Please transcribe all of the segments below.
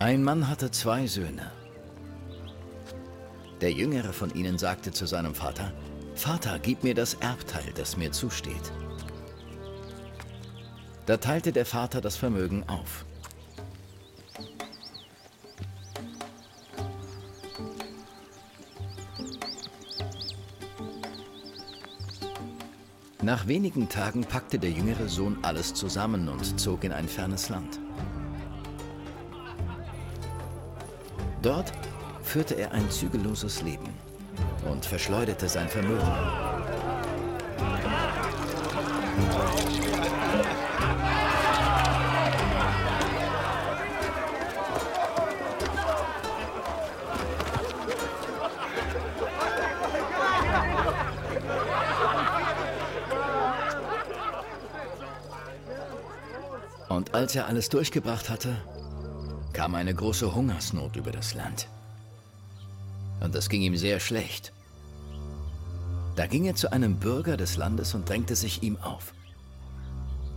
Ein Mann hatte zwei Söhne. Der jüngere von ihnen sagte zu seinem Vater, Vater, gib mir das Erbteil, das mir zusteht. Da teilte der Vater das Vermögen auf. Nach wenigen Tagen packte der jüngere Sohn alles zusammen und zog in ein fernes Land. Dort führte er ein zügelloses Leben und verschleuderte sein Vermögen. Und als er alles durchgebracht hatte, kam eine große Hungersnot über das Land. Und es ging ihm sehr schlecht. Da ging er zu einem Bürger des Landes und drängte sich ihm auf.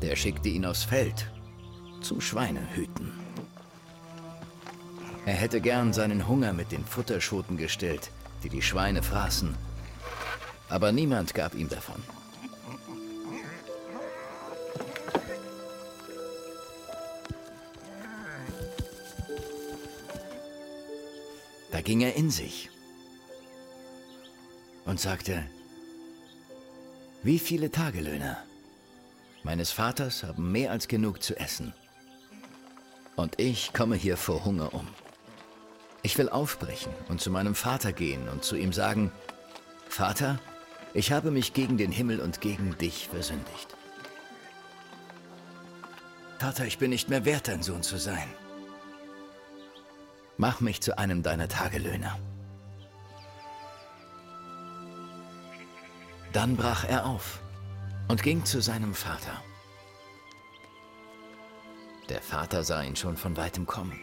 Der schickte ihn aufs Feld zum Schweinehüten. Er hätte gern seinen Hunger mit den Futterschoten gestillt, die die Schweine fraßen. Aber niemand gab ihm davon. Da ging er in sich und sagte, wie viele Tagelöhner meines Vaters haben mehr als genug zu essen. Und ich komme hier vor Hunger um. Ich will aufbrechen und zu meinem Vater gehen und zu ihm sagen, Vater, ich habe mich gegen den Himmel und gegen dich versündigt. Vater, ich bin nicht mehr wert, dein Sohn zu sein. Mach mich zu einem deiner Tagelöhner. Dann brach er auf und ging zu seinem Vater. Der Vater sah ihn schon von weitem kommen.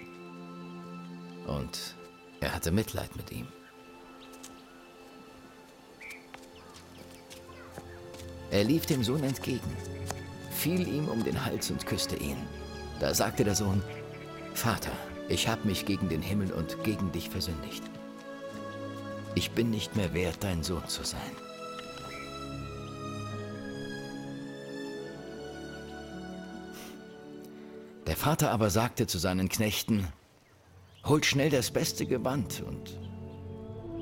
Und er hatte Mitleid mit ihm. Er lief dem Sohn entgegen, fiel ihm um den Hals und küsste ihn. Da sagte der Sohn, Vater, ich habe mich gegen den Himmel und gegen dich versündigt. Ich bin nicht mehr wert, dein Sohn zu sein. Der Vater aber sagte zu seinen Knechten, holt schnell das beste Gewand und,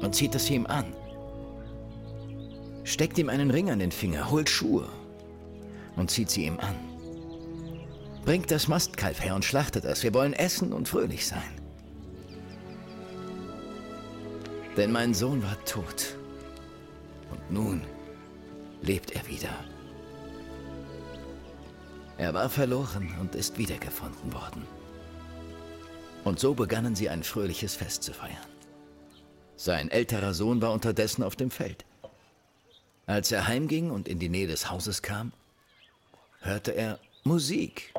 und zieht es ihm an. Steckt ihm einen Ring an den Finger, holt Schuhe und zieht sie ihm an. Bringt das Mastkalb her und schlachtet es. Wir wollen essen und fröhlich sein. Denn mein Sohn war tot. Und nun lebt er wieder. Er war verloren und ist wiedergefunden worden. Und so begannen sie ein fröhliches Fest zu feiern. Sein älterer Sohn war unterdessen auf dem Feld. Als er heimging und in die Nähe des Hauses kam, hörte er Musik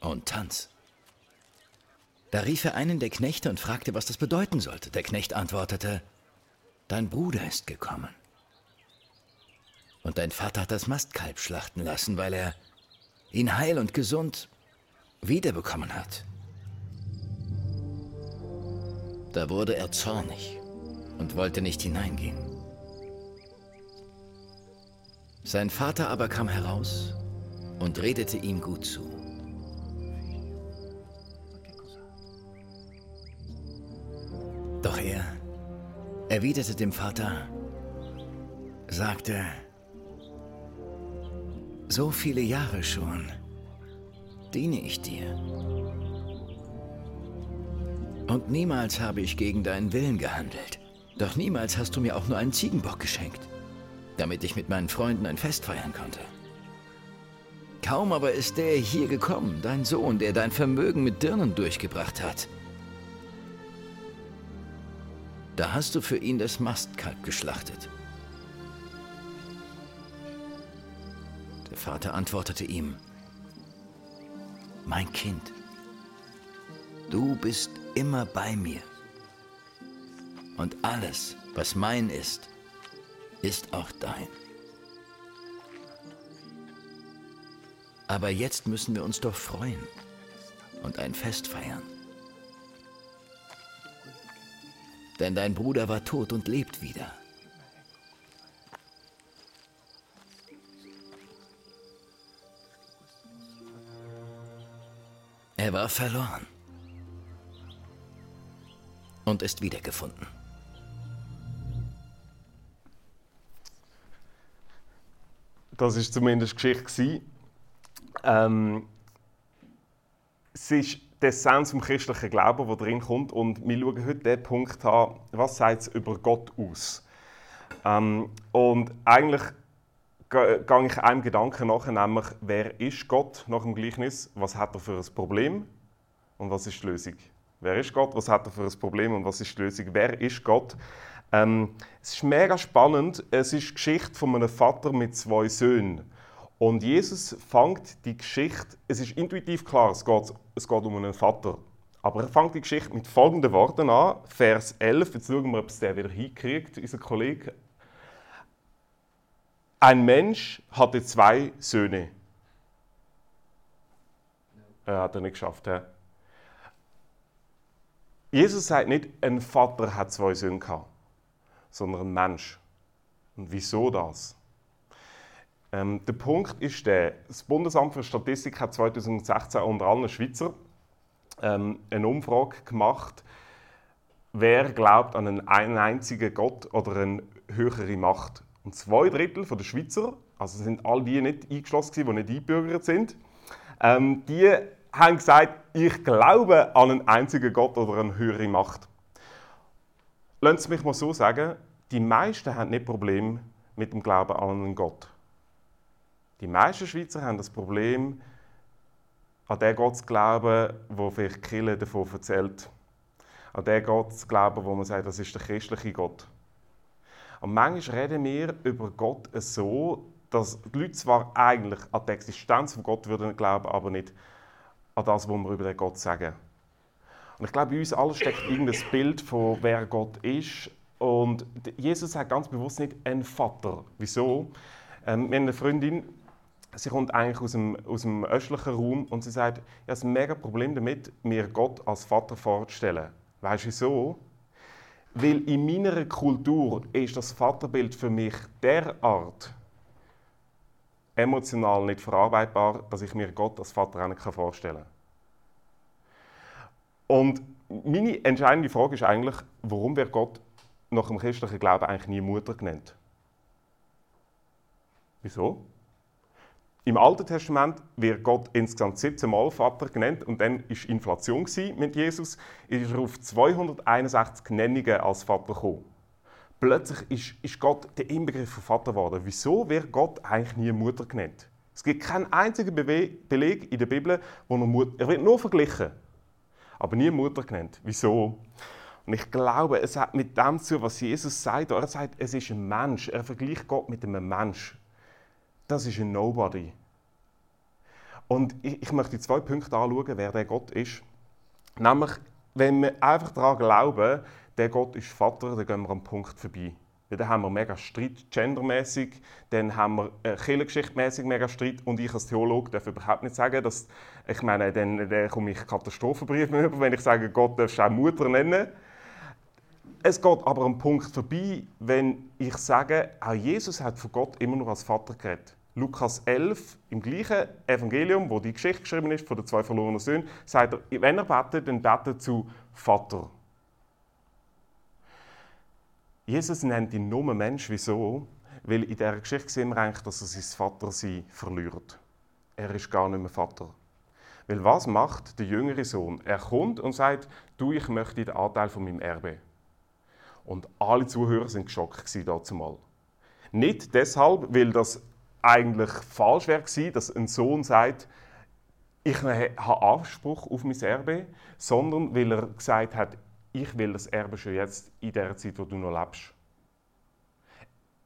und Tanz. Da rief er einen der Knechte und fragte, was das bedeuten sollte. Der Knecht antwortete, Dein Bruder ist gekommen. Und dein Vater hat das Mastkalb schlachten lassen, weil er ihn heil und gesund wiederbekommen hat. Da wurde er zornig und wollte nicht hineingehen. Sein Vater aber kam heraus und redete ihm gut zu. Erwiderte dem Vater, sagte, so viele Jahre schon diene ich dir. Und niemals habe ich gegen deinen Willen gehandelt. Doch niemals hast du mir auch nur einen Ziegenbock geschenkt, damit ich mit meinen Freunden ein Fest feiern konnte. Kaum aber ist der hier gekommen, dein Sohn, der dein Vermögen mit Dirnen durchgebracht hat. Da hast du für ihn das Mastkalb geschlachtet. Der Vater antwortete ihm, Mein Kind, du bist immer bei mir. Und alles, was mein ist, ist auch dein. Aber jetzt müssen wir uns doch freuen und ein Fest feiern denn dein Bruder war tot und lebt wieder. Er war verloren und ist wiedergefunden. Das ist zumindest Geschichte. Ähm, es ist die Essenz vom christlichen Glauben, der drin kommt. Und wir schauen heute den Punkt an, was sagt es über Gott aus? Ähm, und eigentlich gehe ich einem Gedanken nach, nämlich, wer ist Gott nach dem Gleichnis? Was hat er für ein Problem? Und was ist die Lösung? Wer ist Gott? Was hat er für ein Problem? Und was ist die Lösung? Wer ist Gott? Ähm, es ist mega spannend. Es ist die Geschichte von einem Vater mit zwei Söhnen. Und Jesus fängt die Geschichte, es ist intuitiv klar, es geht, es geht um einen Vater. Aber er fängt die Geschichte mit folgenden Worten an, Vers 11. Jetzt schauen wir, ob es der wieder hinkriegt, unser Kollege. Ein Mensch hatte zwei Söhne. Er hat er nicht geschafft. Ja. Jesus sagt nicht, ein Vater hat zwei Söhne gehabt sondern ein Mensch. Und wieso das? Ähm, der Punkt ist der, das Bundesamt für Statistik hat 2016 unter allen Schweizer ähm, eine Umfrage gemacht, wer glaubt an einen, einzigen Gott oder eine höhere Macht. Und zwei Drittel der Schweizer, also sind all die nicht eingeschlossen, die nicht eingebürgert sind, ähm, die haben gesagt, ich glaube an einen einzigen Gott oder eine höhere Macht. Lassen Sie mich mal so sagen, die meisten haben nicht Problem mit dem Glauben an einen Gott. Die meisten Schweizer haben das Problem, an den Gott zu glauben, wo vielleicht Kille davon erzählt. An den Gott zu glauben, wo man sagt, das ist der christliche Gott. Und manchmal reden wir über Gott so, dass die Leute zwar eigentlich an die Existenz von Gott würden glauben, aber nicht an das, was wir über den Gott sagen. Und ich glaube, bei uns allen steckt irgendein Bild von wer Gott ist. Und Jesus sagt ganz bewusst nicht ein Vater. Wieso? Ähm, wir haben eine Freundin, sie kommt eigentlich aus dem, aus dem östlichen Raum und sie sagt, ich habe ein mega Problem damit, mir Gott als Vater vorzustellen. Weißt du wieso? Weil in meiner Kultur ist das Vaterbild für mich derart emotional nicht verarbeitbar, dass ich mir Gott als Vater auch nicht vorstellen kann. Und meine entscheidende Frage ist eigentlich, warum wird Gott nach dem christlichen Glauben eigentlich nie Mutter genannt? Wieso? Im Alten Testament wird Gott insgesamt 17 Mal Vater genannt und dann war Inflation mit Jesus, ist auf 261 Nennungen als Vater gekommen. Plötzlich ist, ist Gott der Inbegriff von Vater geworden. Wieso wird Gott eigentlich nie Mutter genannt? Es gibt keinen einzigen Beleg in der Bibel, wo er Mutter, er wird nur verglichen aber nie Mutter genannt. Wieso? Und ich glaube, es hat mit dem zu, was Jesus sagt. Er sagt, es ist ein Mensch. Er vergleicht Gott mit einem Mensch. Das ist ein Nobody. Und ich, ich möchte zwei Punkte anschauen, wer der Gott ist. Nämlich, wenn wir einfach daran glauben, der Gott ist Vater, dann gehen wir am Punkt vorbei. Ja, dann haben wir mega Streit, gendermäßig, dann haben wir äh, kirchengeschichtmäßig mega Streit und ich als Theologe darf überhaupt nicht sagen, dass, ich meine, dann, dann komme ich Katastrophenbrief über, wenn ich sage, Gott darfst auch Mutter nennen. Es geht aber am Punkt vorbei, wenn ich sage, auch Jesus hat von Gott immer nur als Vater geredet. Lukas 11, im gleichen Evangelium, wo die Geschichte geschrieben ist von den zwei verlorenen Söhnen, sagt er, wenn er betet, dann betet zu Vater. Jesus nennt ihn nur Mensch. Wieso? Weil in dieser Geschichte sehen wir eigentlich, dass er sein Vatersein verliert. Er ist gar nicht mehr Vater. Weil was macht der jüngere Sohn? Er kommt und sagt, du, ich möchte den Anteil von meinem Erbe. Und alle Zuhörer sind geschockt dazu mal. Nicht deshalb, weil das eigentlich falsch wäre dass ein Sohn sagt, ich habe Anspruch auf mein Erbe, sondern weil er gesagt hat, ich will das Erbe schon jetzt in der Zeit, wo du noch lebst.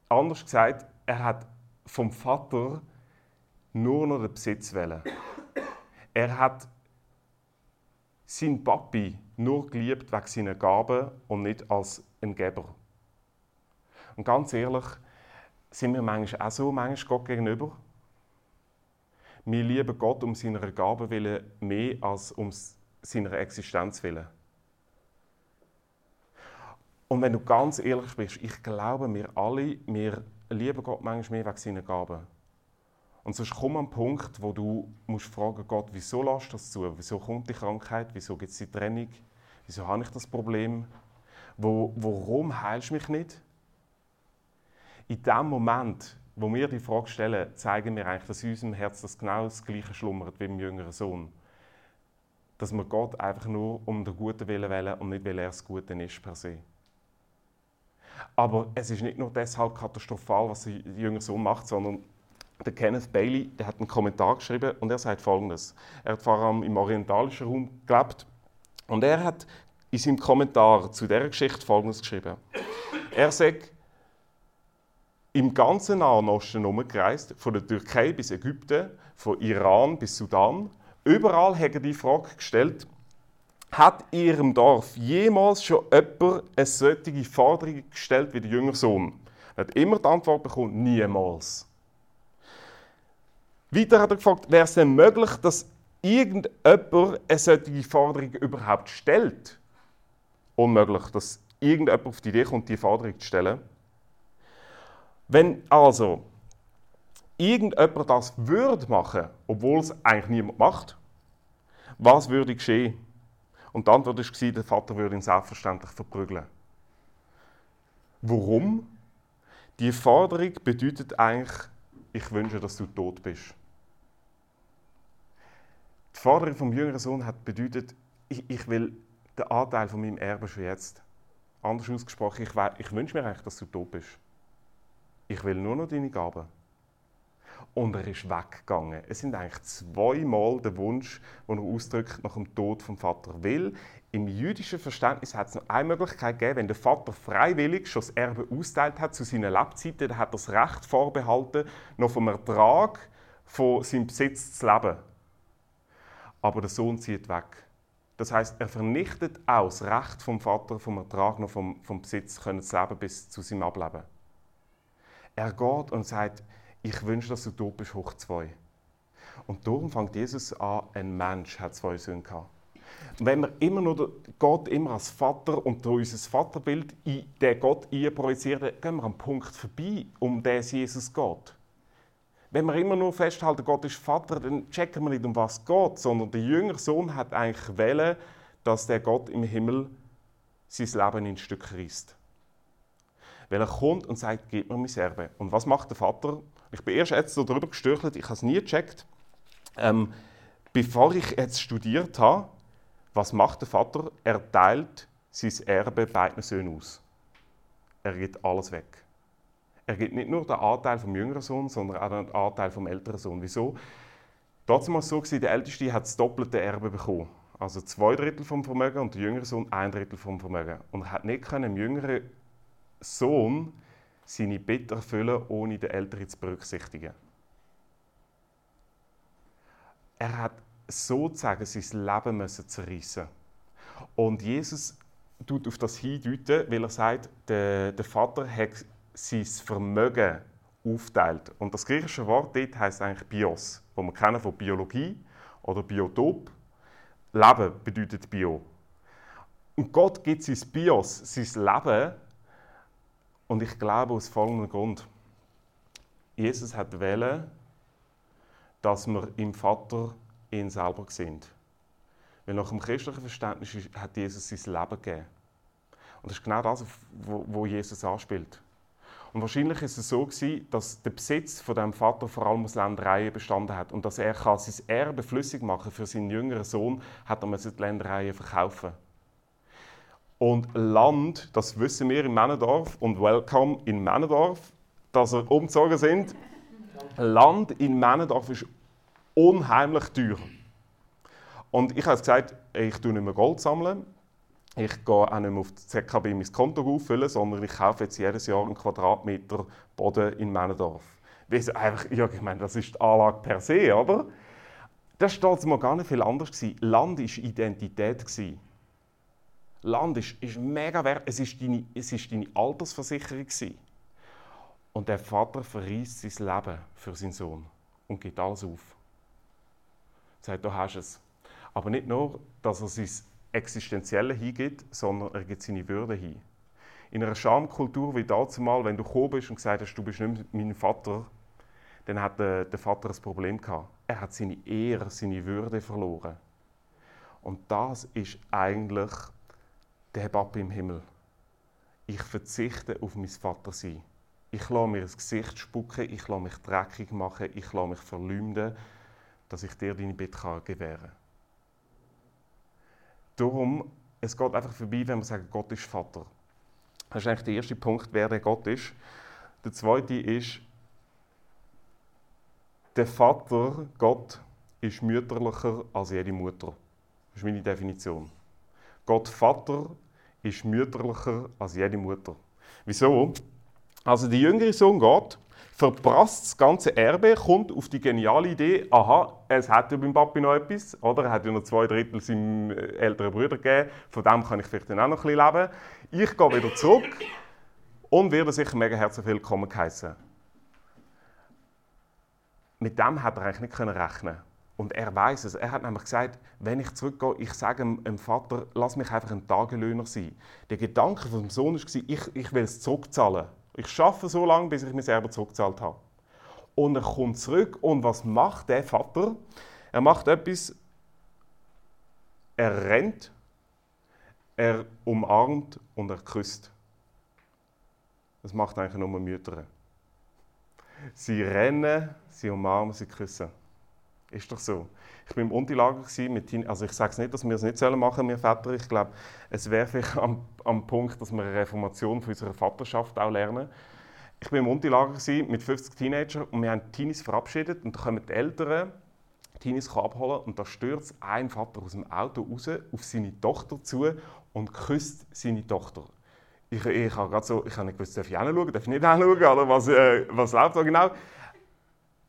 Anders gesagt, er hat vom Vater nur noch den Besitz wählen. Er hat seinen Papi nur geliebt wegen seiner Gaben und nicht als ein Geber. Und ganz ehrlich, sind wir manchmal auch so manchmal Gott gegenüber? Wir lieben Gott um seiner Gabe willen mehr als um seiner Existenz willen. Und wenn du ganz ehrlich bist, ich glaube, wir alle, wir lieben Gott manchmal mehr wegen seiner Gaben. Und sonst kommt ein Punkt, wo du musst fragen, Gott, wieso lässt das zu? Wieso kommt die Krankheit? Wieso gibt es die Trennung? Wieso habe ich das Problem? Wo, warum heilst du mich nicht? In dem Moment, wo wir die Frage stellen, zeigen wir eigentlich, dass in unserem Herz das genau das Gleiche schlummert wie im jüngeren Sohn. Dass wir Gott einfach nur um den guten Willen wählen und nicht, weil er das Gute ist per se. Aber es ist nicht nur deshalb katastrophal, was der jüngere Sohn macht, sondern der Kenneth Bailey der hat einen Kommentar geschrieben und er sagt Folgendes. Er hat vor allem im orientalischen Raum gelebt und er hat in seinem Kommentar zu dieser Geschichte Folgendes geschrieben. Er sagt, im ganzen Nahen Osten umgereist, von der Türkei bis Ägypten, von Iran bis Sudan. Überall hat er die Frage gestellt, hat in Ihrem Dorf jemals schon jemand eine solche Forderung gestellt wie der jüngere Sohn? Er hat immer die Antwort bekommen, niemals. Weiter hat er gefragt, wäre es denn möglich, dass irgendjemand eine solche Forderung überhaupt stellt? Unmöglich, dass irgendjemand auf die Idee kommt, diese Forderung zu stellen. Wenn also irgendjemand das würde machen, obwohl es eigentlich niemand macht, was würde geschehen? Und die Antwort war, der Vater würde ihn selbstverständlich verprügeln. Warum? Die Forderung bedeutet eigentlich, ich wünsche, dass du tot bist. Die Forderung vom jüngeren Sohn hat bedeutet, ich, ich will den Anteil von meinem Erbe schon jetzt. Anders ausgesprochen, ich, ich wünsche mir eigentlich, dass du tot bist. Ich will nur noch deine Gaben. Und er ist weggegangen. Es sind eigentlich zweimal der Wunsch, den er ausdrückt nach dem Tod vom Vater. Weil im jüdischen Verständnis hat es noch eine Möglichkeit gegeben, wenn der Vater freiwillig schon das Erbe austeilt hat zu seinen Lebzeiten, dann hat er das Recht vorbehalten, noch vom Ertrag von seinem Besitz zu leben. Aber der Sohn zieht weg. Das heißt, er vernichtet auch das Recht vom Vater vom Ertrag noch vom, vom Besitz können zu leben bis zu seinem Ableben. Er geht und sagt, ich wünsche, dass du tot bist, hoch zwei. Und darum fängt Jesus an, ein Mensch hat zwei Söhne gehabt. Wenn wir immer nur Gott immer als Vater und durch unser Vaterbild in den Gott projizieren, gehen wir am Punkt vorbei, um den es Jesus geht. Wenn wir immer nur festhalten, Gott ist Vater, dann checken wir nicht, um was es geht, sondern der jüngere Sohn hat eigentlich wählen, dass der Gott im Himmel sein Leben in Stücke reißt. Weil er kommt und sagt, gib mir mein Erbe. Und was macht der Vater? Ich bin erst jetzt darüber gestürchelt, ich habe es nie gecheckt. Ähm, bevor ich jetzt studiert habe, was macht der Vater? Er teilt sein Erbe beiden Söhnen aus. Er gibt alles weg. Er gibt nicht nur den Anteil vom jüngeren Sohn, sondern auch den Anteil vom älteren Sohn. Wieso? Trotzdem war es so, der Älteste hat das doppelte Erbe bekommen. Also zwei Drittel vom Vermögen und der jüngere Sohn ein Drittel vom Vermögen. Und er hat nicht können, dem jüngeren Sohn seine Bitte erfüllen, ohne den Älteren zu berücksichtigen. Er hat sozusagen sein Leben müssen zerreissen. Und Jesus tut auf das hindeuten, weil er sagt, der, der Vater hat sein Vermögen aufteilt. Und das griechische Wort dort heißt eigentlich Bios, wo wir kennen von Biologie oder Biotop. Leben bedeutet Bio. Und Gott gibt sein Bios, sein Leben und ich glaube aus folgendem Grund. Jesus hat wählen, dass wir im Vater ihn selber sind. Weil nach dem christlichen Verständnis hat Jesus sein Leben gegeben. Und das ist genau das, wo Jesus anspielt. Und wahrscheinlich ist es so gewesen, dass der Besitz von dem Vater vor allem aus Ländereien bestanden hat und dass er sein Erbe flüssig machen für seinen jüngeren Sohn, hat er die Ländereien verkaufen. Und Land, das wissen wir in Männendorf und Welcome in Männendorf, dass wir umgezogen sind. Land in Männendorf ist unheimlich teuer. Und ich habe gesagt, ich tue nicht mehr Gold sammeln. Ich gehe auch nicht mehr auf die ZKB mein Konto auffüllen, sondern ich kaufe jetzt jedes Jahr einen Quadratmeter Boden in Männendorf. Einfach, ja, ich meine, das ist die Anlage per se, oder? Das war mal gar nicht viel anders. Land war Identität. Land ist, ist mega wert. Es ist deine, es ist deine Altersversicherung. Gewesen. Und der Vater verreist sein Leben für seinen Sohn und gibt alles auf. Er sagt, du hast es. Aber nicht nur, dass er sein Existenzielle hingibt, sondern er gibt seine Würde hin. In einer Schamkultur wie dazu mal, wenn du gekommen bist und gesagt hast, du bist nicht mein Vater, dann hat der, der Vater ein Problem gehabt. Er hat seine Ehre, seine Würde verloren. Und das ist eigentlich der Papa im Himmel. Ich verzichte auf mein Vatersein. Ich lasse mir ins Gesicht spucken, ich lasse mich dreckig machen, ich lasse mich verleumden, dass ich dir deine Bitte gewähren kann. Darum, es geht einfach vorbei, wenn wir sagen, Gott ist Vater. Das ist eigentlich der erste Punkt, wer der Gott ist. Der zweite ist, der Vater, Gott, ist mütterlicher als jede Mutter. Das ist meine Definition. Gott Vater ist mütterlicher als jede Mutter. Wieso? Also der jüngere Sohn geht, verprasst das ganze Erbe, kommt auf die geniale Idee, aha, es hat ja beim Papi noch etwas, oder? Er hat ja noch zwei Drittel seinem äh, älteren Bruder gegeben, von dem kann ich vielleicht dann auch noch ein bisschen leben. Ich gehe wieder zurück und werde sicher mega herzlich willkommen geheißen. Mit dem hat er eigentlich nicht rechnen und er weiß es. Er hat nämlich gesagt, wenn ich zurückgehe, ich sage dem Vater, lass mich einfach ein Tagelöhner sein. Der Gedanke vom Sohn war, ich, ich will es zurückzahlen. Ich schaffe so lange, bis ich mir selber zurückgezahlt habe. Und er kommt zurück und was macht der Vater? Er macht etwas, er rennt, er umarmt und er küsst. Das macht eigentlich nur Mütter. Sie rennen, sie umarmen, sie küssen. Ist doch so. Ich war im Unterlager mit Team, also ich sage es nicht, dass wir es nicht machen sollen, wir Väter. Ich glaube, es wäre vielleicht am, am Punkt, dass wir eine Reformation von unserer Vaterschaft auch lernen. Ich war im Unterlager mit 50 Teenagern und wir haben Teenies verabschiedet und da kommen die Eltern Teenies abholen und da stürzt ein Vater aus dem Auto raus auf seine Tochter zu und küsst seine Tochter. Ich, ich habe gerade so, ich habe nicht gewusst, darf ich hinschauen, darf ich nicht hinschauen, oder was, äh, was läuft da genau?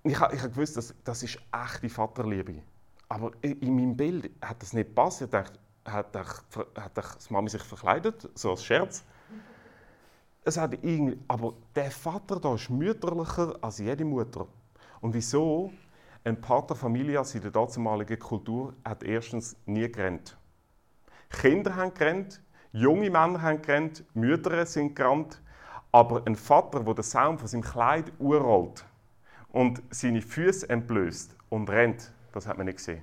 Ich, habe, habe gewusst, das, das ist echte Vaterliebe. Aber in meinem Bild hat das nicht gepasst. Ich dachte, hat, hat das Mami sich verkleidet, so als Scherz. Es hat irgendwie, aber der Vater da ist mütterlicher als jede Mutter. Und wieso? Ein Pater Familias in der damaligen Kultur hat erstens nie gerannt. Kinder haben gerannt, junge Männer haben gerannt, Mütter sind gerannt, aber ein Vater, der den Saum von seinem Kleid urrollt und seine Füße entblößt und rennt, das hat man nicht gesehen.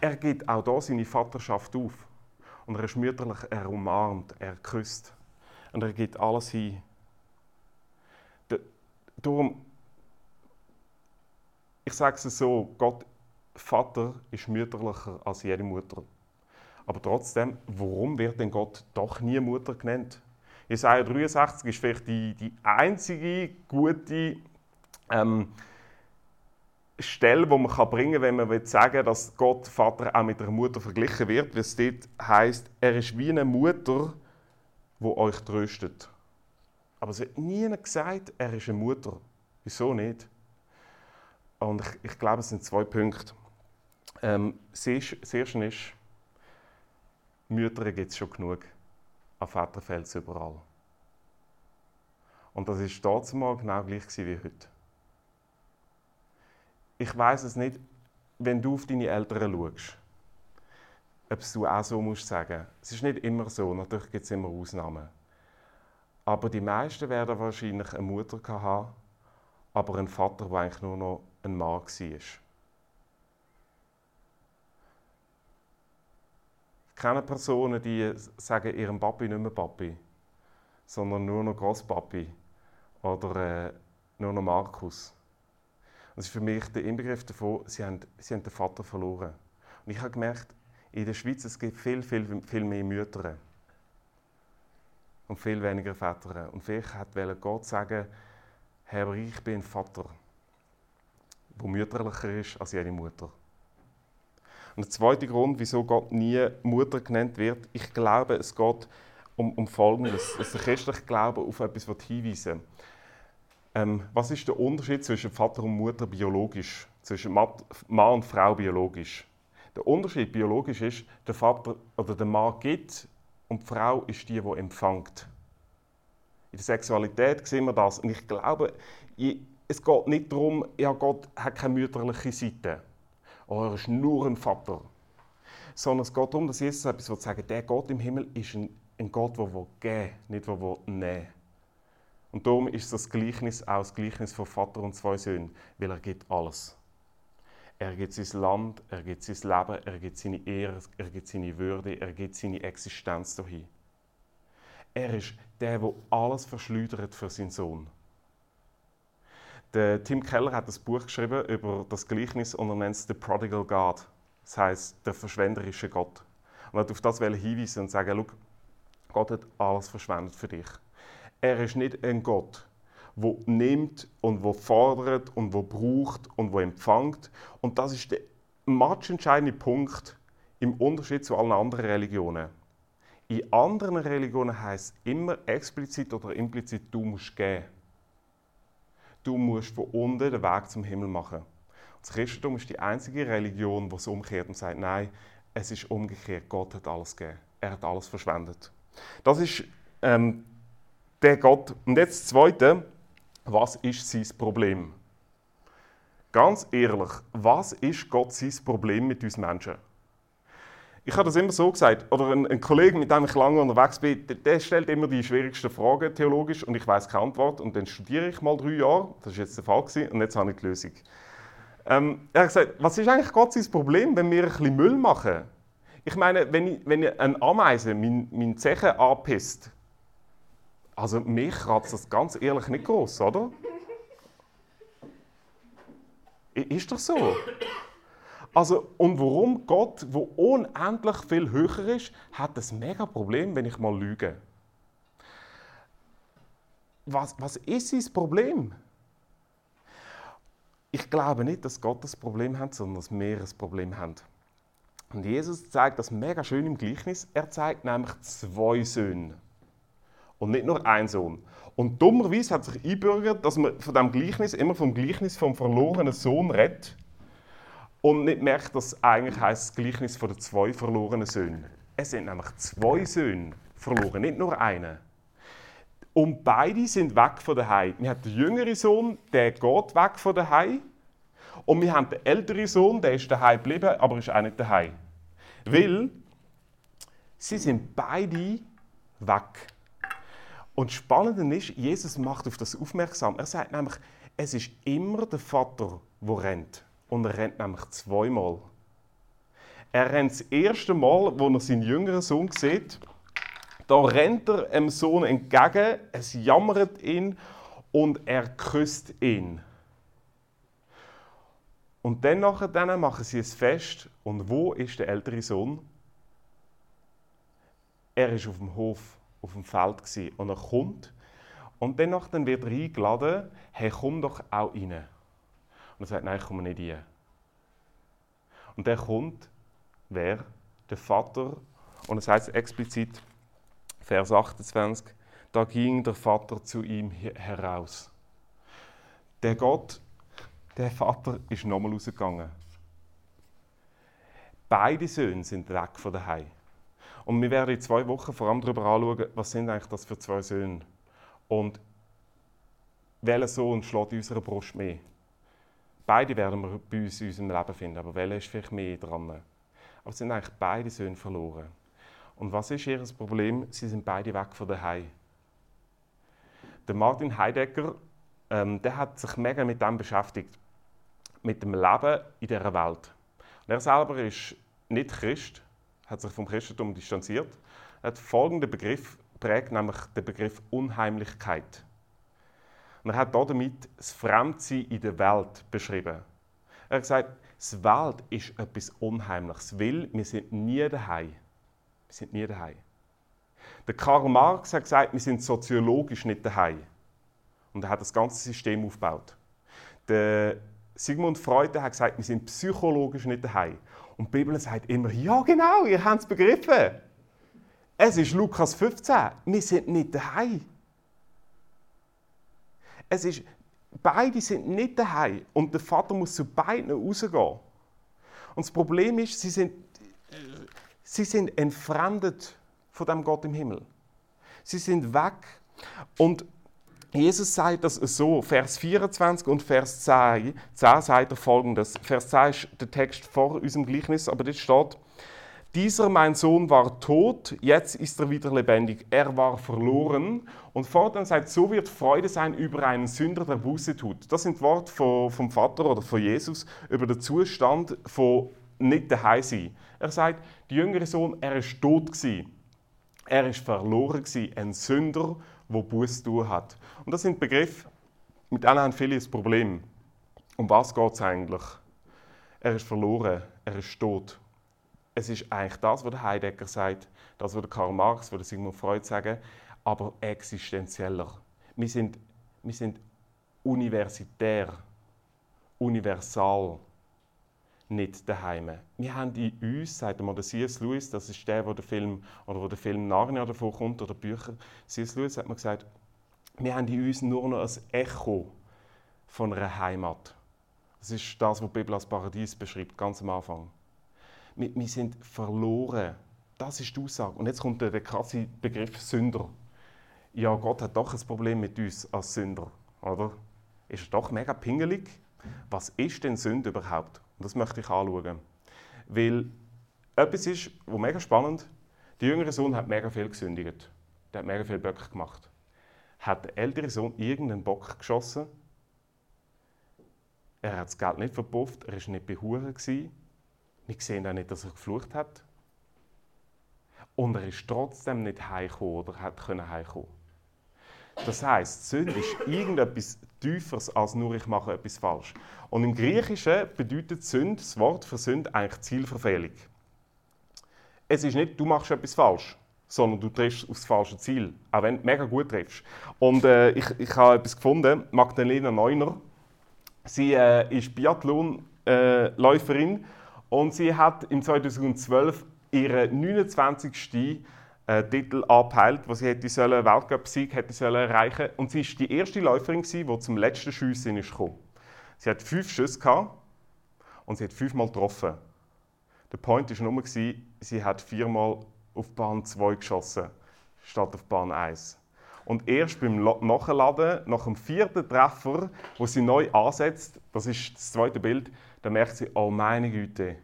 Er gibt auch da seine Vaterschaft auf. Und er ist mütterlich, er umarmt, er küsst. Und er gibt alles hin. Darum, ich sage es so, Gott, Vater ist mütterlicher als jede Mutter. Aber trotzdem, warum wird denn Gott doch nie Mutter genannt? Jesaja 63 ist vielleicht die, die einzige gute ähm, Stelle, die man kann bringen kann, wenn man will sagen dass Gott Vater auch mit einer Mutter verglichen wird, wie es dort heisst, er ist wie eine Mutter, die euch tröstet. Aber es wird nie gesagt, er ist eine Mutter. Wieso nicht? Und ich, ich glaube, es sind zwei Punkte. Ähm, das erste ist, Mütter gibt es schon genug. An Väterfels überall. Und das war damals genau gleich wie heute ich weiß es nicht, wenn du auf deine Eltern schaust, ob du auch so musst sagen. Es ist nicht immer so, natürlich gibt es immer Ausnahmen. Aber die meisten werden wahrscheinlich eine Mutter haben, aber einen Vater, der eigentlich nur noch ein Mann war. Ich kenne Personen, die sagen ihrem Papi nicht mehr Papi, sondern nur noch Großpapi oder äh, nur noch Markus. Das ist für mich der Inbegriff davon, sie haben, sie haben den Vater verloren. Und ich habe gemerkt, in der Schweiz es gibt viel, viel, viel mehr Mütter und viel weniger Väter. Und vielleicht wollte Gott sagen, Herr, ich bin ein Vater, der mütterlicher ist als jede Mutter. Und der zweite Grund, wieso Gott nie Mutter genannt wird, ich glaube, es geht um, um Folgendes. Es ist der christliche Glaube auf etwas hinweisen ähm, was ist der Unterschied zwischen Vater und Mutter biologisch, zwischen Mann und Frau biologisch? Der Unterschied biologisch ist, der Vater oder der Mann gibt und die Frau ist die, die empfängt. In der Sexualität sehen wir das. Und ich glaube, es geht nicht darum, ja, Gott hat keine mütterliche Seite. Oh, er ist nur ein Vater. sondern es geht darum, dass Jesus etwas will sagen der Gott im Himmel ist ein, ein Gott, der geben will, nicht der nehmen Und darum ist das Gleichnis auch das Gleichnis von Vater und zwei Söhnen, weil er gibt alles. Er gibt sein Land, er gibt sein Leben, er gibt seine Ehre, er gibt seine Würde, er gibt seine Existenz dahin. Er ist der, der alles verschleudert für seinen Sohn. Der Tim Keller hat ein Buch geschrieben über das Gleichnis und er nennt es The Prodigal God. Das heißt der verschwenderische Gott. Und er hat auf das hinweisen und sagen, Gott hat alles verschwendet für dich. Er ist nicht ein Gott, der nimmt und wo fordert und wo braucht und wo empfängt. Und das ist der entscheidende Punkt im Unterschied zu allen anderen Religionen. In anderen Religionen heißt es immer explizit oder implizit, du musst geben. Du musst von unten den Weg zum Himmel machen. Das Christentum ist die einzige Religion, die es umkehrt und sagt, nein, es ist umgekehrt. Gott hat alles gegeben. Er hat alles verschwendet. Das ist ähm, der Gott. Und jetzt das Zweite, was ist sein Problem? Ganz ehrlich, was ist Gott sein Problem mit uns Menschen? Ich habe das immer so gesagt, oder ein, ein Kollege, mit dem ich lange unterwegs bin, der, der stellt immer die schwierigsten Fragen theologisch und ich weiß keine Antwort und dann studiere ich mal drei Jahre, das war jetzt der Fall gewesen, und jetzt habe ich die Lösung. Ähm, er hat gesagt, was ist eigentlich Gott sein Problem, wenn wir ein bisschen Müll machen? Ich meine, wenn, ich, wenn eine Ameise mein, mein Zechen anpisst, also mich kratzt das ganz ehrlich nicht groß, oder? Ist doch so. Also, und warum Gott, wo unendlich viel höher ist, hat das mega Problem, wenn ich mal lüge? Was, was ist sein Problem? Ich glaube nicht, dass Gott das Problem hat, sondern dass wir ein Problem haben. Und Jesus zeigt das mega schön im Gleichnis. Er zeigt nämlich zwei Söhne und nicht nur ein Sohn. Und dummerweise hat sich einbürgert, dass man von dem Gleichnis immer vom Gleichnis vom verlorenen Sohn redet und nicht merkt, dass es eigentlich heißt das Gleichnis von den zwei verlorenen Söhnen. Es sind nämlich zwei Söhne verloren, nicht nur einer. Und beide sind weg von daheim. Wir haben den jüngeren Sohn, der geht weg von daheim. Und wir haben den älteren Sohn, der ist daheim geblieben, aber ist auch nicht daheim. Weil sie sind beide weg. Und spannend ist, Jesus macht auf das aufmerksam. Er sagt nämlich, es ist immer der Vater, der rennt. Und er rennt nämlich zweimal. Er rennt das erste Mal, wo er seinen jüngeren Sohn sieht. Da rennt er dem Sohn entgegen, es jammert ihn und er küsst ihn. Und dann, nachher, machen sie es fest. Und wo ist der ältere Sohn? Er ist auf dem Hof, auf dem Feld gewesen. und er kommt. Und danach dann wird er eingeladen, hey, komm doch auch rein. Und er sagt, nein, ich komme nicht rein. Und der kommt, wer? Der Vater. Und es heißt explizit, Vers 28, da ging der Vater zu ihm heraus. Der Gott, der Vater, ist nochmal rausgegangen. Beide Söhne sind weg von daheim. Und wir werden in zwei Wochen vor allem darüber anschauen, was sind eigentlich das für zwei Söhne. Und welcher Sohn schlägt in unserer Brust mehr? Beide werden wir bei uns in unserem Leben finden, aber welcher ist vielleicht mehr dran? Aber es sind eigentlich beide Söhne verloren. Und was ist ihr Problem? Sie sind beide weg von daheim. Der Martin Heidegger, ähm, der hat sich mega mit dem beschäftigt, mit dem Leben in dieser Welt. Und er selber ist nicht Christ, hat sich vom Christentum distanziert. Er hat folgenden Begriff prägt, nämlich den Begriff Unheimlichkeit. Und er hat damit das Fremdsein in der Welt beschrieben. Er hat gesagt, die Welt ist etwas Unheimliches, weil wir sind nie daheim. Wir sind nie daheim. Der Karl Marx hat gesagt, wir sind soziologisch nicht daheim. Und er hat das ganze System aufgebaut. Der Sigmund Freud hat gesagt, wir sind psychologisch nicht daheim. Und die Bibel sagt immer, ja genau, ihr habt es begriffen. Es ist Lukas 15, wir sind nicht daheim. Es ist, beide sind nicht daheim und der Vater muss zu beiden rausgehen. Und das Problem ist, sie sind, sie sind entfremdet von dem Gott im Himmel. Sie sind weg. Und Jesus sagt das so, Vers 24 und Vers 10, 10 sagt er folgendes. Vers 10 ist der Text vor unserem Gleichnis, aber dort steht, Dieser mein Sohn war tot, jetzt ist er wieder lebendig. Er war verloren. Und fortan sagt, so wird Freude sein über einen Sünder, der Buße tut. Das sind Worte vom Vater oder von Jesus über den Zustand von nicht daheim sein. Er sagt, der jüngere Sohn, er ist tot gewesen. Er ist verloren gewesen, ein Sünder, der Buße tun hat. Und das sind Begriffe, mit denen haben viele ein Problem. Um was geht es eigentlich? Er ist verloren, er ist tot es ist eigentlich das, was Heidegger sagt, das, was Karl Marx, was Sigmund Freud sagen, aber existenzieller. Wir sind, wir sind universitär, universal, nicht daheim. Wir haben in uns, sagt mal der C.S. Lewis, das ist der, wo der Film, oder wo der Film Narnia davor kommt, oder Bücher, C.S. Lewis hat man gesagt, wir haben in uns nur noch ein Echo von einer Heimat. Das ist das, was die Bibel als Paradies beschreibt, ganz am Anfang wir, wir sind verloren. Das ist die Aussage. Und jetzt kommt der, der krasse Begriff Sünder. Ja, Gott hat doch ein Problem mit uns als Sünder, oder? Ist er doch mega pingelig? Was ist denn Sünde überhaupt? Und das möchte ich anschauen. Weil etwas ist, wo mega spannend, der jüngere Sohn hat mega viel gesündigt. Der hat mega viel Böcke gemacht. Hat der ältere Sohn irgendeinen Bock geschossen? Er hat das Geld nicht verpufft, er war nicht behuren. Wir sehen auch nicht, dass er geflucht hat. Und er ist trotzdem nicht heimgekommen oder hat können heimkommen. Das heißt, Sünde ist irgendetwas Tieferes als nur ich mache etwas falsch. Und im Griechischen bedeutet Sünde, das Wort für Sünde, eigentlich Zielverfehlung. Es ist nicht, du machst etwas falsch, sondern du triffst aufs falsche Ziel, auch wenn du mega gut triffst. Und äh, ich, ich habe etwas gefunden, Magdalena Neuner. Sie äh, ist Biathlon-Läuferin äh, und sie hat im 2012 ihren 29. Äh, Titel angepeilt, wo sie hätte sollen, Weltcup-Sieg hätte sollen erreichen Und sie war die erste Läuferin, die zum letzten ist gekommen. Sie hat fünf Schüsse gehabt und sie hat fünfmal getroffen. Der Point war nur, sie hat viermal auf Bahn 2 geschossen, statt auf Bahn 1. Und erst beim Nachladen, nach dem vierten Treffer, wo sie neu ansetzt, das ist das zweite Bild, dann merkt sie, oh meine Güte,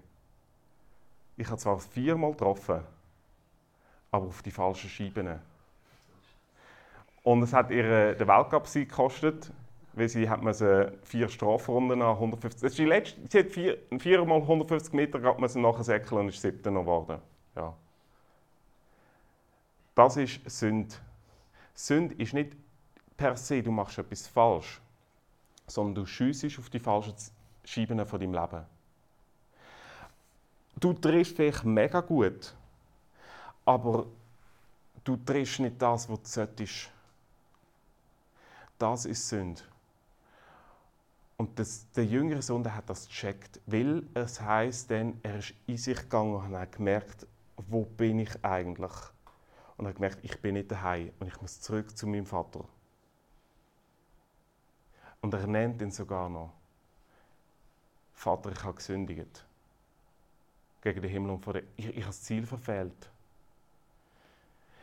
ich habe zwar viermal getroffen, aber auf die falschen Scheiben. Und es hat ihr den Weltcup-Sieg gekostet, weil sie hat vier Strafrunden an 150. Das sie hat vier, viermal 150 Meter gehabt, man nachher säckeln und ist siebter geworden. Ja. Das ist Sünde. Sünde ist nicht per se, du machst etwas falsch, sondern du schiessest auf die falschen Scheiben von deinem Leben. Du triffst vielleicht mega gut, aber du triffst nicht das, was du solltest. Das ist Sünde. Und das, der jüngere Sohn der hat das gecheckt, weil es heißt, denn er ist in sich gegangen und hat gemerkt, wo bin ich eigentlich? Und er hat gemerkt, ich bin nicht daheim und ich muss zurück zu meinem Vater. Und er nennt ihn sogar noch. Vater, ich habe gesündigt. Gegen den Himmel und vor dir. Ich, ich habe das Ziel verfehlt.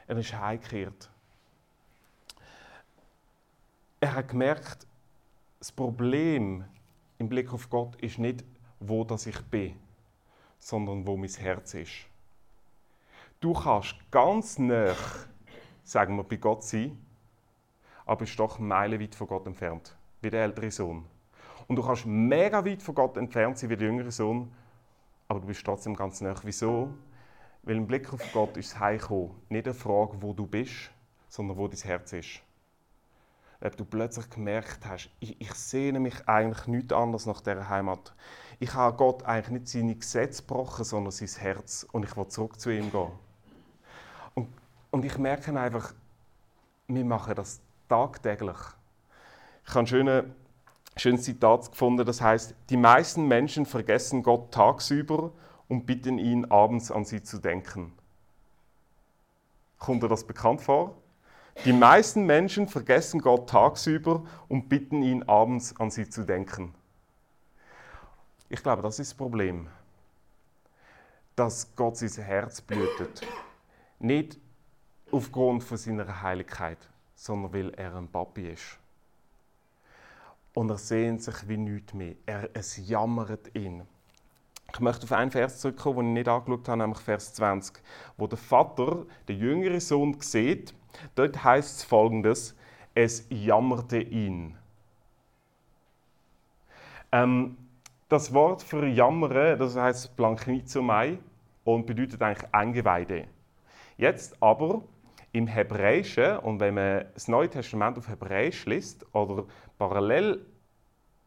Er ist heimgekehrt. Er hat gemerkt, das Problem im Blick auf Gott ist nicht, wo das ich bin, sondern wo mein Herz ist. Du kannst ganz nah, sagen wir, bei Gott sein, aber bist doch meilenweit von Gott entfernt, wie der ältere Sohn. Und du kannst mega weit von Gott entfernt sein wie der jüngere Sohn, aber du bist trotzdem ganz nah. Wieso? Weil im Blick auf Gott ist das Heimkommen nicht eine Frage, wo du bist, sondern wo dein Herz ist. Ob du plötzlich gemerkt hast, ich, ich sehne mich eigentlich nicht anders nach dieser Heimat. Ich habe Gott eigentlich nicht seine Gesetze gebrochen, sondern sein Herz. Und ich will zurück zu ihm gehen. Und, und ich merke einfach, wir machen das tagtäglich. Ich habe einen schönen schönes Zitat gefunden, das heißt, die meisten Menschen vergessen Gott tagsüber und bitten ihn abends an sie zu denken. Kommt dir das bekannt vor? Die meisten Menschen vergessen Gott tagsüber und bitten ihn abends an sie zu denken. Ich glaube, das ist das Problem. Dass Gott sein Herz blutet. Nicht aufgrund von seiner Heiligkeit, sondern weil er ein Papi ist. Und er sehnt sich wie nichts mehr. Er, es jammert ihn. Ich möchte auf einen Vers zurückkommen, den ich nicht angeschaut habe, nämlich Vers 20, wo der Vater den jüngeren Sohn sieht. Dort heißt es folgendes: Es jammerte ihn. Ähm, das Wort für jammern, das heißt Blanknizomai und bedeutet eigentlich Eingeweide. Jetzt aber im Hebräischen, und wenn man das Neue Testament auf Hebräisch liest oder parallel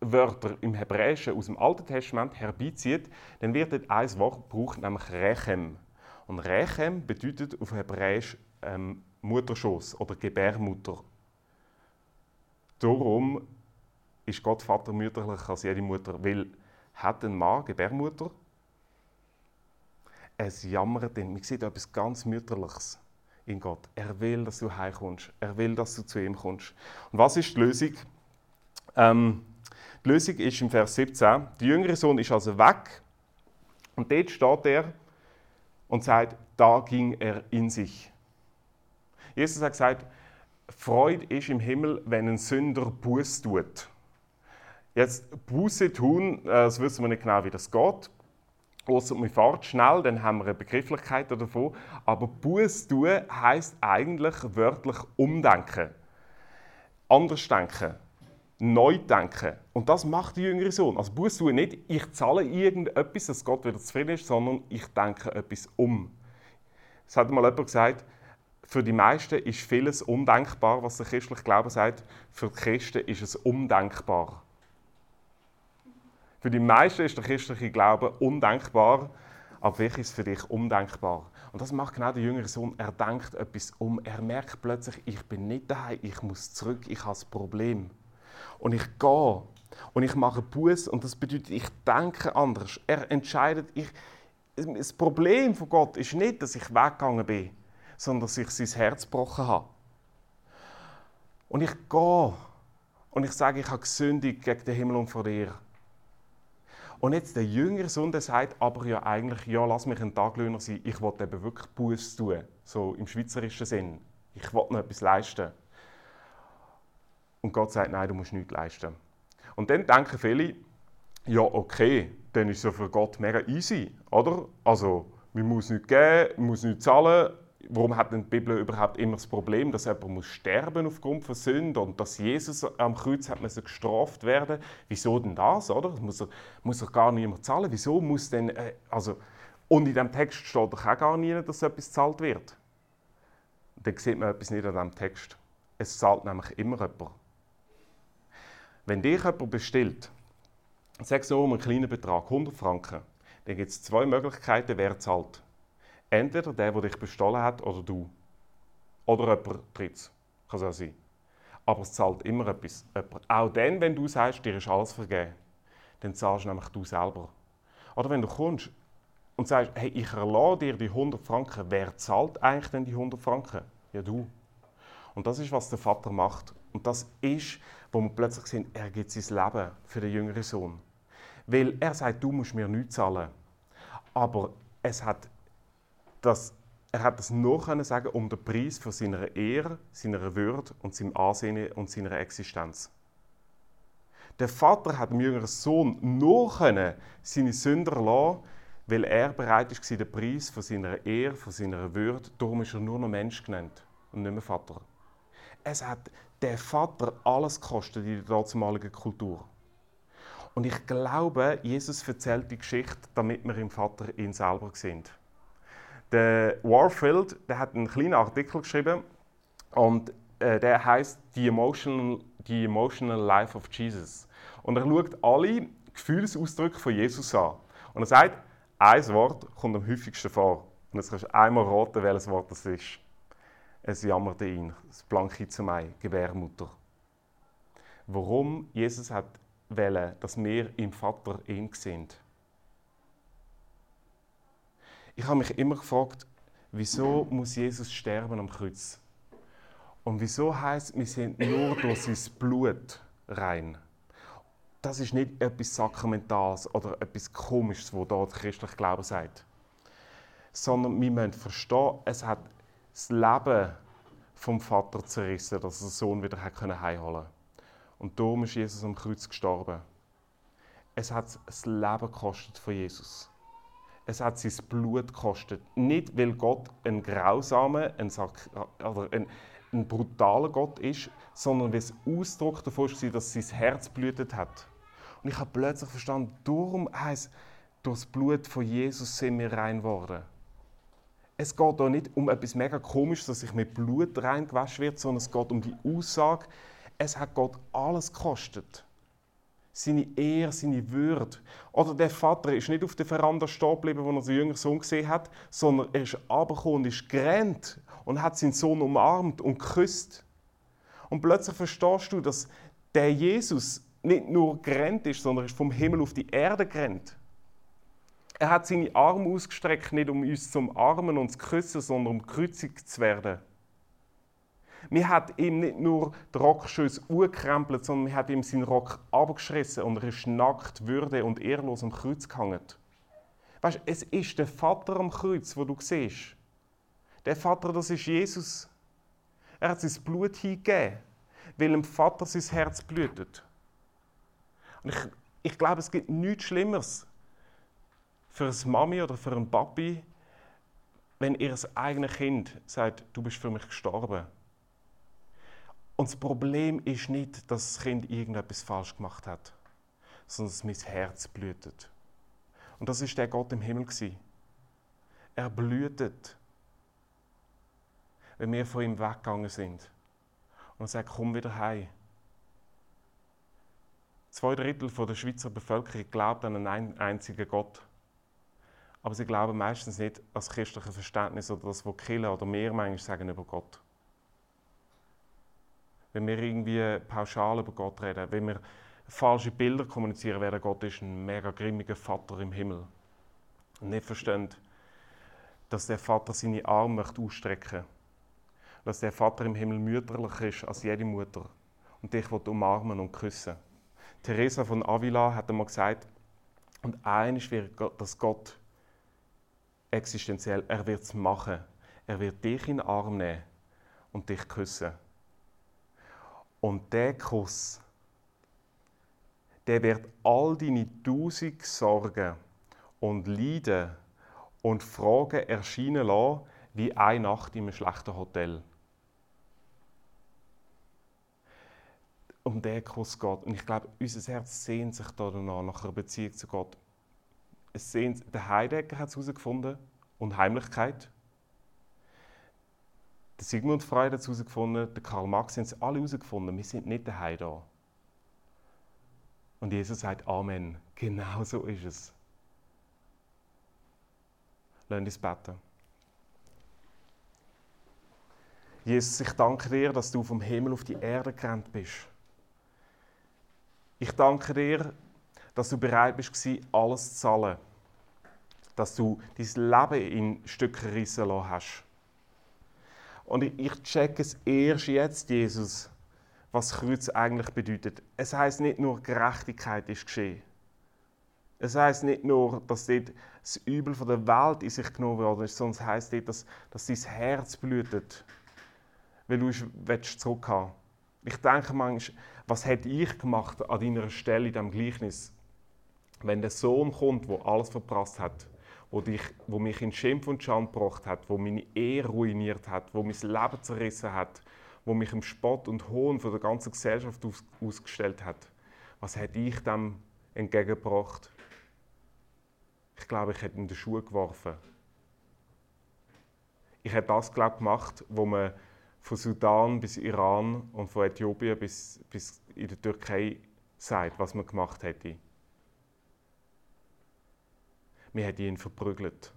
Wörter im Hebräischen aus dem Alten Testament herbeizieht, dann wird dort ein Wort gebraucht, nämlich Rechem. Und Rechem bedeutet auf Hebräisch ähm, Mutterschoß oder Gebärmutter. Darum ist Gott Vater mütterlicher als jede Mutter, weil hat ein Mann Gebärmutter, es jammert ihn. Man sieht etwas ganz Mütterliches in Gott. Er will, dass du heimkommst. Er will, dass du zu ihm kommst. Und was ist die Lösung? Ähm, die Lösung ist im Vers 17. Der jüngere Sohn ist also weg. Und dort steht er und sagt, da ging er in sich. Jesus hat gesagt, Freude ist im Himmel, wenn ein Sünder Buß tut. Jetzt Buße tun, äh, das wissen wir nicht genau, wie das geht. Außer man fährt schnell, dann haben wir eine Begrifflichkeit davon. Aber Buß tun heisst eigentlich wörtlich umdenken. Anders denken. Neu denken. Und das macht der jüngere Sohn. Also Buß tun nicht, ich zahle irgendetwas, dass Gott wieder zufrieden ist, sondern ich denke etwas um. Es hat mal jemand gesagt, für die meisten ist vieles undenkbar, was der christliche Glaube sagt. Für die Christen ist es undenkbar. Für die meisten ist der christliche Glaube undenkbar, aber vielleicht ist es für dich undenkbar. Und das macht genau der jüngere Sohn. Er denkt etwas um. Er merkt plötzlich, ich bin nicht daheim, ich muss zurück, ich habe ein Problem. Und ich gehe und ich mache Buß und das bedeutet, ich denke anders. Er entscheidet, ich, das Problem von Gott ist nicht, dass ich weggegangen bin, sondern dass ich sein Herz gebrochen habe. Und ich gehe und ich sage, ich habe gesündigt gegen den Himmel und vor dir. Und jetzt der jüngere Sohn, der sagt aber ja eigentlich, ja, lass mich ein Taglöhner sein, ich will eben wirklich Buß tun, so im schweizerischen Sinn. Ich will noch etwas leisten. Gott sagt, nein, du musst nichts leisten. Und dann denken viele, ja, okay, dann ist es ja für Gott mega easy, oder? Also, man muss nichts geben, man muss nichts zahlen, warum hat denn die Bibel überhaupt immer das Problem, dass jemand muss sterben aufgrund von Sünde und dass Jesus am Kreuz hat müssen gestraft werden? Wieso denn das, oder? Muss er, muss er gar niemand zahlen? Wieso muss denn, äh, also, und in dem Text steht doch auch gar nie, dass etwas gezahlt wird. Dann sieht man etwas nicht an diesem Text. Es zahlt nämlich immer jemand. Wenn dich jemand bestellt, sag so um einen kleinen Betrag, 100 Franken, dann gibt es zwei Möglichkeiten, wer zahlt. Entweder der, der dich bestohlen hat, oder du. Oder jemand drittes. Kann so sein. Aber es zahlt immer etwas. Auch dann, wenn du sagst, dir ist alles vergeben, dann zahlst du nämlich du selber. Oder wenn du kommst und sagst, hey, ich erlasse dir die 100 Franken, wer zahlt eigentlich denn die 100 Franken? Ja, du. Und das ist, was der Vater macht. Und das ist, wo wir plötzlich sehen, er gibt sein Leben für den jüngeren Sohn. Weil er sagt, du musst mir nichts zahlen. Aber es hat dass er hat das nur können sagen um den Preis von seiner Ehre, seiner Würde und seinem Ansehen und seiner Existenz. Der Vater hat dem jüngeren Sohn nur können seine Sünder lassen, weil er bereit war, den Preis von seiner Ehre, von seiner Würde, darum ist er nur noch Mensch genannt und nicht mehr Vater. Es hat der Vater alles gekostet in der damaligen Kultur. Und ich glaube, Jesus erzählt die Geschichte, damit wir im Vater ihn selber sind. Der Warfield der hat einen kleinen Artikel geschrieben und äh, der heißt The Emotional, The Emotional Life of Jesus. Und er schaut alle Gefühlsausdrücke von Jesus an. Und er sagt, ein Wort kommt am häufigsten vor. Und jetzt kannst du einmal raten, welches Wort das ist. Es jammerte ihn, das blanke Mai, Gebärmutter. Warum Jesus hat wollen, dass wir im Vater ihn sind. Ich habe mich immer gefragt, wieso muss Jesus sterben am Kreuz? Und wieso heißt wir sind nur durch sein Blut rein? Das ist nicht etwas Sakramentales oder etwas Komisches, wo da der christliche Glaube sagt. Sondern wir müssen verstehen, es hat das Leben vom Vater zerrissen, dass er den Sohn wieder heimholen konnte. Und darum ist Jesus am Kreuz gestorben. es hat das Leben gekostet von Jesus. Es hat sein Blut gekostet. Nicht, weil Gott ein grausamer, ein, ein, ein brutaler Gott ist, sondern weil es Ausdruck davon war, dass sein Herz blutet hat. Und ich habe plötzlich verstanden, darum heißt durch das Blut von Jesus sind wir rein geworden. Es geht hier nicht um etwas mega komisches, dass sich mit Blut reingewaschen wird, sondern es geht um die Aussage, es hat Gott alles gekostet. Seine Ehre, seine Würde. Oder der Vater ist nicht auf der Veranda stehen geblieben, wo er seinen jüngeren Sohn gesehen hat, sondern er ist runtergekommen und ist gerannt und hat seinen Sohn umarmt und geküsst. Und plötzlich verstehst du, dass der Jesus nicht nur gerannt ist, sondern ist vom Himmel auf die Erde gerannt. Er hat seine Arme ausgestreckt, nicht um uns zu umarmen und zu küssen, sondern um gekreuzigt zu werden. Wir hat ihm nicht nur den Rockschüss angekrempelt, sondern wir hat ihm seinen Rock abgeschrissen und er ist nackt, würde und ehrlos am Kreuz gehangen. Weißt, es ist der Vater am Kreuz, wo du siehst. Der Vater, das ist Jesus. Er hat sein Blut hingegeben, weil dem Vater sein Herz blutet. Und ich, ich glaube, es gibt nichts Schlimmeres für eine Mami oder für einen Papi, wenn ihr eigenes Kind sagt, du bist für mich gestorben. Und das Problem ist nicht, dass das Kind irgendetwas falsch gemacht hat, sondern dass mein Herz blutet. Und das ist der Gott im Himmel Er blutet, wenn wir von ihm weggegangen sind. Und er sagt, komm wieder heim. Zwei Drittel der Schweizer Bevölkerung glaubt an einen einzigen Gott. Aber sie glauben meistens nicht an das christliche Verständnis oder das, was Killer oder mehr manchmal sagen über Gott. Wenn wir irgendwie pauschal über Gott reden, wenn wir falsche Bilder kommunizieren, wer Gott ist, ein mega grimmiger Vater im Himmel. Und nicht verstehen, dass der Vater seine Arme möchte ausstrecken möchte. Dass der Vater im Himmel mütterlicher ist als jede Mutter und dich umarmen und küssen. Teresa von Avila hat einmal gesagt, und eines wird das Gott existenziell. Er wird es machen. Er wird dich in den Arm nehmen und dich küssen. Und der Kuss, der wird all deine tausend Sorgen und Leiden und Fragen erscheinen lassen, wie eine Nacht in einem schlechten Hotel. Um den Kuss geht. Und ich glaube, unser Herz sehnt sich danach, nach einer Beziehung zu Gott es sehen, der Heidegger hat es herausgefunden, Unheimlichkeit. Der Sigmund Freud hat es herausgefunden, der Karl Marx haben es alle herausgefunden, wir sind nicht daheim da. Und Jesus sagt Amen. Genau so ist es. Lass uns beten. Jesus, ich danke dir, dass du vom Himmel auf die Erde gerannt bist. Ich danke dir, dass du bereit bist, alles zu zahlen. Dass du dein Leben in Stücke rissen lassen hast. Und ich checke es erst jetzt, Jesus, was Kreuz eigentlich bedeutet. Es heißt nicht nur, Gerechtigkeit ist geschehen. Es heißt nicht nur, dass dort das Übel der Welt in sich genommen worden ist, sondern es heißt dort, dass, dass dein Herz blutet, weil du zurückhaben willst. Ich denke manchmal, was hätte ich gemacht an deiner Stelle in diesem Gleichnis? Wenn der Sohn kommt, wo alles verprasst hat, wo, dich, wo mich in Schimpf und Schand gebracht hat, wo meine Ehe ruiniert hat, wo mein Leben zerrissen hat, wo mich im Spott und Hohn von der ganzen Gesellschaft aus, ausgestellt hat, was hätte ich dem entgegengebracht? Ich glaube, ich hätte in die Schuhe geworfen. Ich hätte das glaube gemacht, wo man von Sudan bis Iran und von Äthiopien bis, bis in der Türkei sagt, was man gemacht hätte wir hätten ihn verprügelt.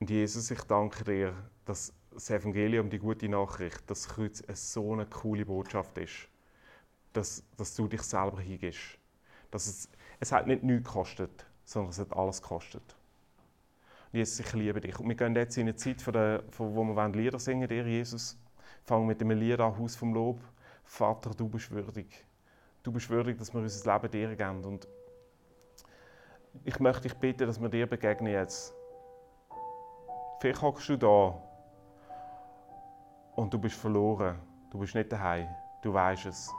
Und Jesus, ich danke dir, dass das Evangelium, die gute Nachricht, das Kreuz eine so eine coole Botschaft ist, dass, dass du dich selber hingibst. Dass es, es hat nicht nichts gekostet, sondern es hat alles gekostet. Und Jesus, ich liebe dich. Und wir gehen jetzt in eine Zeit, von der, von, wo wir Lieder singen dir, Jesus. Fangen mit dem Lied an, Haus vom Lob. Vater, du bist würdig. Du bist würdig, dass wir unser Leben dir geben. Und ich möchte dich bitten, dass wir dir begegnen jetzt. Vielleicht hockst du da und du bist verloren. Du bist nicht daheim. Du weißt es.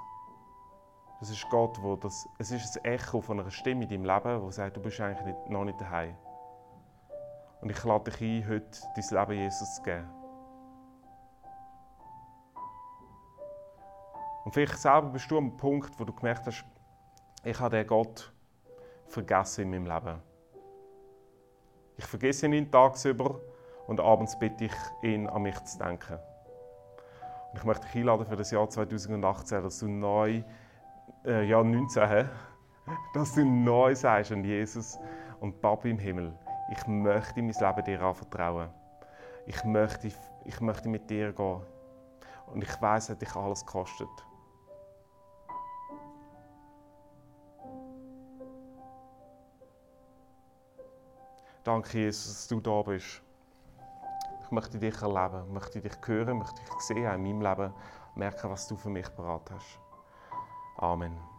Das ist Gott, wo das, es ist ein Echo von einer Stimme in deinem Leben, die sagt, du bist eigentlich nicht, noch nicht daheim. Und ich lade dich ein, heute dein Leben Jesus zu geben. Und vielleicht selber bist du am Punkt, wo du gemerkt hast, ich habe den Gott vergessen in meinem Leben. Ich vergesse ihn tagsüber und abends bitte ich ihn, an mich zu denken. Und ich möchte dich einladen für das Jahr 2018, dass du neu, äh, ja 19, dass du neu sagst an Jesus und Papa im Himmel, ich möchte mein Leben dir anvertrauen. Ich möchte, ich möchte mit dir gehen. Und ich weiß, es hat dich alles gekostet. Danke, Jesus, dass du da bist. Ich möchte dich erleben, möchte dich hören, möchte dich sehen in meinem Leben, merken, was du für mich parat hast. Amen.